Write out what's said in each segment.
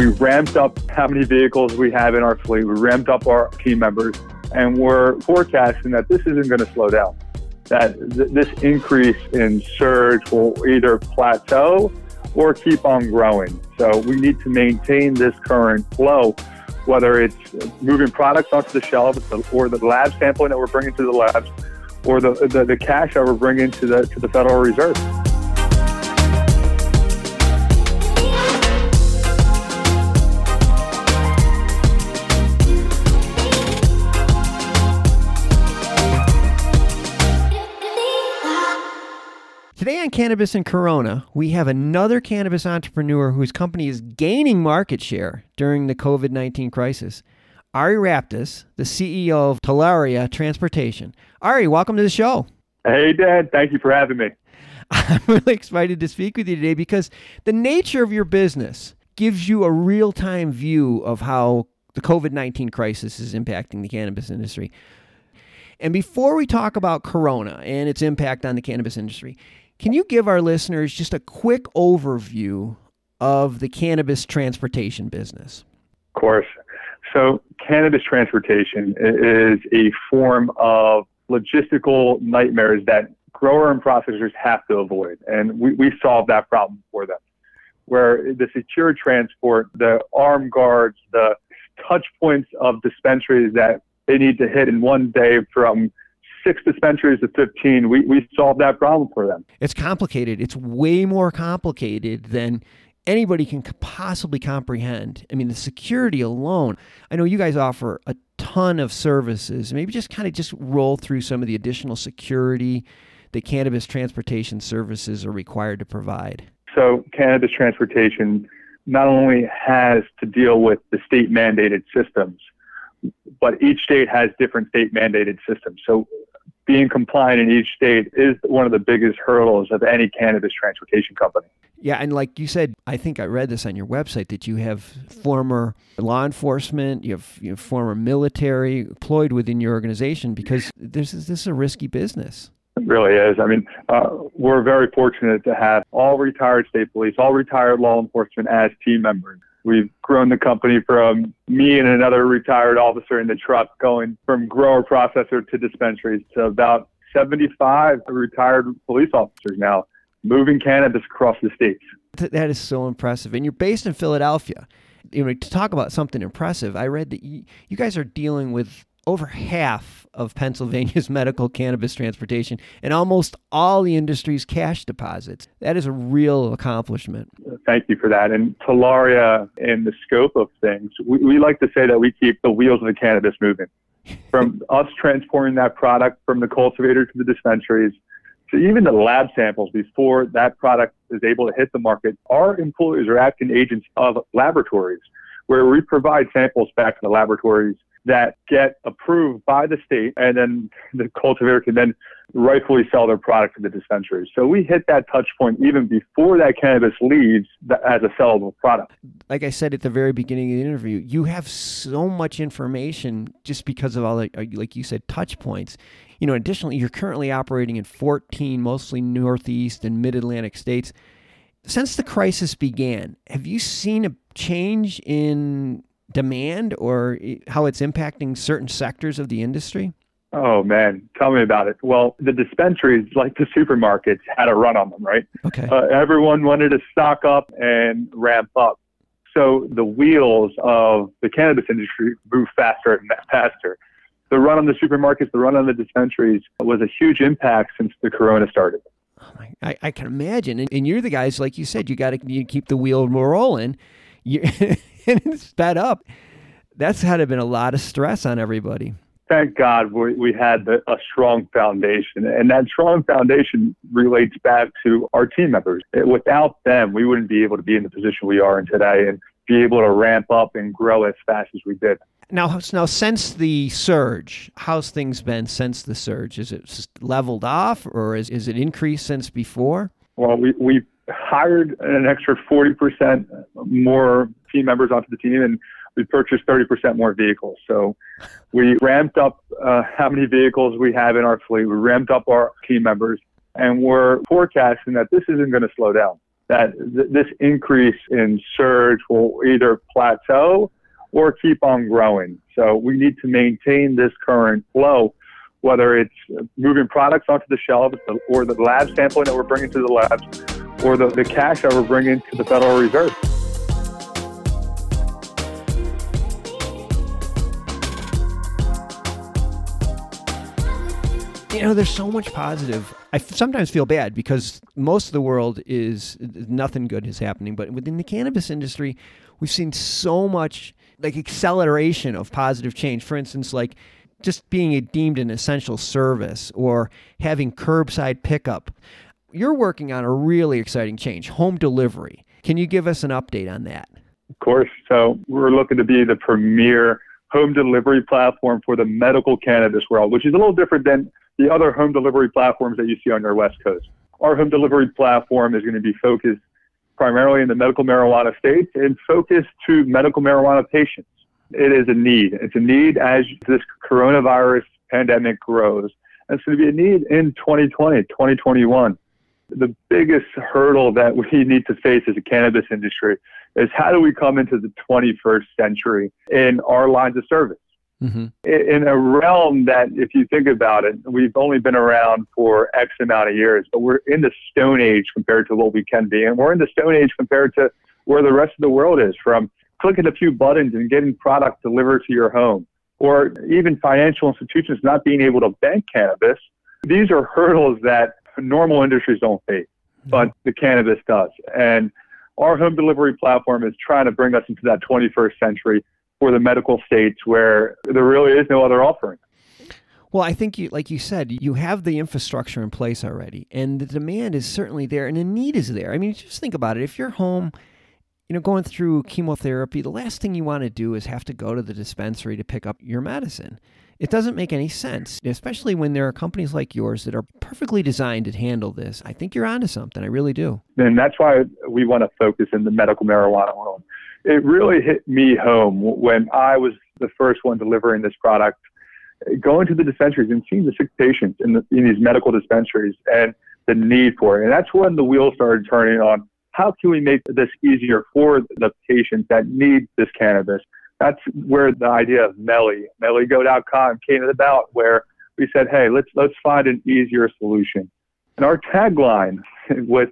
we ramped up how many vehicles we have in our fleet. We ramped up our team members, and we're forecasting that this isn't going to slow down. That th- this increase in surge will either plateau or keep on growing. So we need to maintain this current flow, whether it's moving products onto the shelves or the lab sampling that we're bringing to the labs, or the, the, the cash that we're bringing to the to the Federal Reserve. Today on Cannabis and Corona, we have another cannabis entrepreneur whose company is gaining market share during the COVID 19 crisis. Ari Raptis, the CEO of Talaria Transportation. Ari, welcome to the show. Hey, Dan. Thank you for having me. I'm really excited to speak with you today because the nature of your business gives you a real time view of how the COVID 19 crisis is impacting the cannabis industry. And before we talk about Corona and its impact on the cannabis industry, can you give our listeners just a quick overview of the cannabis transportation business? Of course. So, cannabis transportation is a form of logistical nightmares that grower and processors have to avoid. And we, we solve that problem for them. Where the secure transport, the arm guards, the touch points of dispensaries that they need to hit in one day from six dispensaries to 15, we, we solved that problem for them. It's complicated. It's way more complicated than anybody can possibly comprehend. I mean, the security alone. I know you guys offer a ton of services. Maybe just kind of just roll through some of the additional security that cannabis transportation services are required to provide. So, cannabis transportation not only has to deal with the state mandated systems, but each state has different state mandated systems. So, being compliant in each state is one of the biggest hurdles of any cannabis transportation company. Yeah, and like you said, I think I read this on your website that you have former law enforcement, you have, you have former military employed within your organization because this is this is a risky business. It really is. I mean, uh, we're very fortunate to have all retired state police, all retired law enforcement as team members. We've grown the company from me and another retired officer in the truck going from grower processor to dispensaries to about 75 retired police officers now moving cannabis across the states. That is so impressive. And you're based in Philadelphia. You know, to talk about something impressive, I read that you, you guys are dealing with over half of Pennsylvania's medical cannabis transportation and almost all the industry's cash deposits. That is a real accomplishment. Thank you for that. And Talaria, in the scope of things, we, we like to say that we keep the wheels of the cannabis moving. From us transporting that product from the cultivator to the dispensaries to even the lab samples before that product is able to hit the market, our employees are acting agents of laboratories where we provide samples back to the laboratories that get approved by the state, and then the cultivator can then rightfully sell their product to the dispensaries. So we hit that touch point even before that cannabis leaves as a sellable product. Like I said at the very beginning of the interview, you have so much information just because of all the, uh, like you said, touch points. You know, additionally, you're currently operating in 14 mostly Northeast and Mid Atlantic states. Since the crisis began, have you seen a change in demand or how it's impacting certain sectors of the industry? Oh man, tell me about it. Well, the dispensaries, like the supermarkets, had a run on them, right? Okay. Uh, everyone wanted to stock up and ramp up. So the wheels of the cannabis industry move faster and faster. The run on the supermarkets, the run on the dispensaries was a huge impact since the corona started. Oh my, I, I can imagine. And, and, you're the guys, like you said, you got to you keep the wheel rolling. You, and it's sped up. That's had to been a lot of stress on everybody. Thank God we, we had the, a strong foundation, and that strong foundation relates back to our team members. Without them, we wouldn't be able to be in the position we are in today and be able to ramp up and grow as fast as we did. Now, now since the surge, how's things been since the surge? Is it leveled off, or is, is it increased since before? Well, we we hired an extra forty percent more team members onto the team, and we purchased thirty percent more vehicles. So we ramped up uh, how many vehicles we have in our fleet. We ramped up our team members, and we're forecasting that this isn't going to slow down. That th- this increase in surge will either plateau or keep on growing. So we need to maintain this current flow, whether it's moving products onto the shelves or the lab sampling that we're bringing to the labs or the, the cash that we're bringing to the Federal Reserve. You know, there's so much positive. I sometimes feel bad because most of the world is nothing good is happening, but within the cannabis industry, we've seen so much like acceleration of positive change. For instance, like just being deemed an essential service or having curbside pickup. You're working on a really exciting change, home delivery. Can you give us an update on that? Of course. So we're looking to be the premier home delivery platform for the medical cannabis world, which is a little different than the other home delivery platforms that you see on your West Coast. Our home delivery platform is going to be focused primarily in the medical marijuana states and focused to medical marijuana patients. It is a need. It's a need as this coronavirus pandemic grows. And it's going to be a need in 2020, 2021. The biggest hurdle that we need to face as a cannabis industry is how do we come into the 21st century in our lines of service? Mm-hmm. In a realm that, if you think about it, we've only been around for X amount of years, but we're in the Stone Age compared to what we can be. And we're in the Stone Age compared to where the rest of the world is from clicking a few buttons and getting product delivered to your home, or even financial institutions not being able to bank cannabis. These are hurdles that normal industries don't face, mm-hmm. but the cannabis does. And our home delivery platform is trying to bring us into that 21st century for the medical states where there really is no other offering. Well, I think you, like you said, you have the infrastructure in place already, and the demand is certainly there, and the need is there. I mean, just think about it. If you're home, you know, going through chemotherapy, the last thing you want to do is have to go to the dispensary to pick up your medicine. It doesn't make any sense, especially when there are companies like yours that are perfectly designed to handle this. I think you're onto something. I really do. And that's why we want to focus in the medical marijuana world it really hit me home when I was the first one delivering this product, going to the dispensaries and seeing the sick patients in, the, in these medical dispensaries and the need for it. And that's when the wheels started turning on. How can we make this easier for the patients that need this cannabis? That's where the idea of Melly, mellygo.com came about, where we said, hey, let's let's find an easier solution. And our tagline with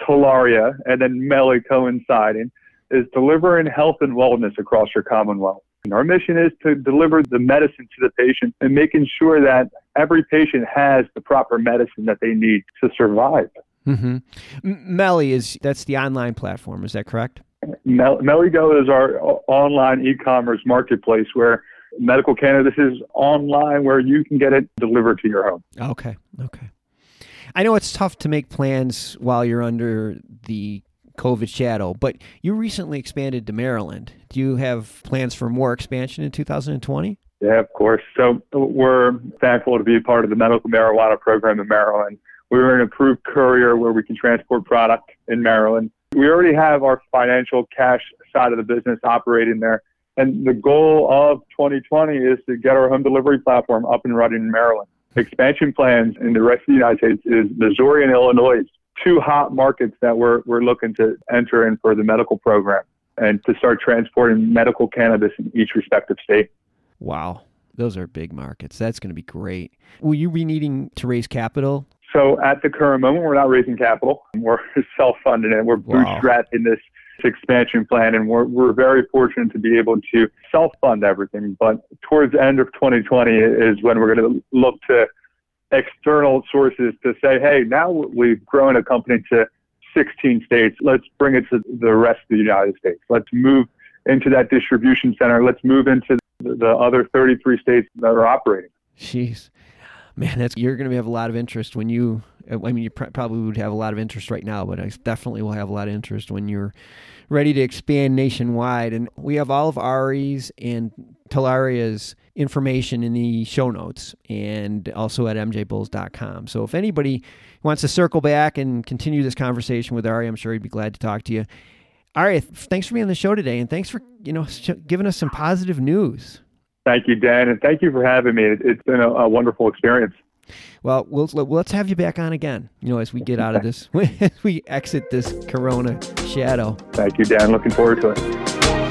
Talaria and then Melly coinciding is delivering health and wellness across your commonwealth. And our mission is to deliver the medicine to the patient and making sure that every patient has the proper medicine that they need to survive. Mm-hmm. Melly is that's the online platform. Is that correct? Mel- Mellygo is our online e-commerce marketplace where medical cannabis is online, where you can get it delivered to your home. Okay. Okay. I know it's tough to make plans while you're under the COVID shadow. But you recently expanded to Maryland. Do you have plans for more expansion in 2020? Yeah, of course. So we're thankful to be a part of the medical marijuana program in Maryland. We're an approved courier where we can transport product in Maryland. We already have our financial cash side of the business operating there. And the goal of 2020 is to get our home delivery platform up and running in Maryland. Expansion plans in the rest of the United States is Missouri and Illinois two hot markets that we're, we're looking to enter in for the medical program and to start transporting medical cannabis in each respective state. Wow. Those are big markets. That's going to be great. Will you be needing to raise capital? So at the current moment, we're not raising capital. We're self-funding it. We're wow. bootstrapping this expansion plan, and we're, we're very fortunate to be able to self-fund everything. But towards the end of 2020 is when we're going to look to external sources to say, hey, now we've grown a company to 16 states. Let's bring it to the rest of the United States. Let's move into that distribution center. Let's move into the other 33 states that are operating. Jeez. Man, that's you're going to have a lot of interest when you I mean, you pr- probably would have a lot of interest right now, but I definitely will have a lot of interest when you're ready to expand nationwide. And we have all of Ari's and Talaria's information in the show notes and also at mjbulls.com. So if anybody wants to circle back and continue this conversation with Ari, I'm sure he'd be glad to talk to you. Ari, thanks for being on the show today, and thanks for you know giving us some positive news. Thank you, Dan, and thank you for having me. It's been a, a wonderful experience. Well, we'll let's have you back on again. You know, as we get out of this, as we exit this Corona shadow. Thank you, Dan. Looking forward to it.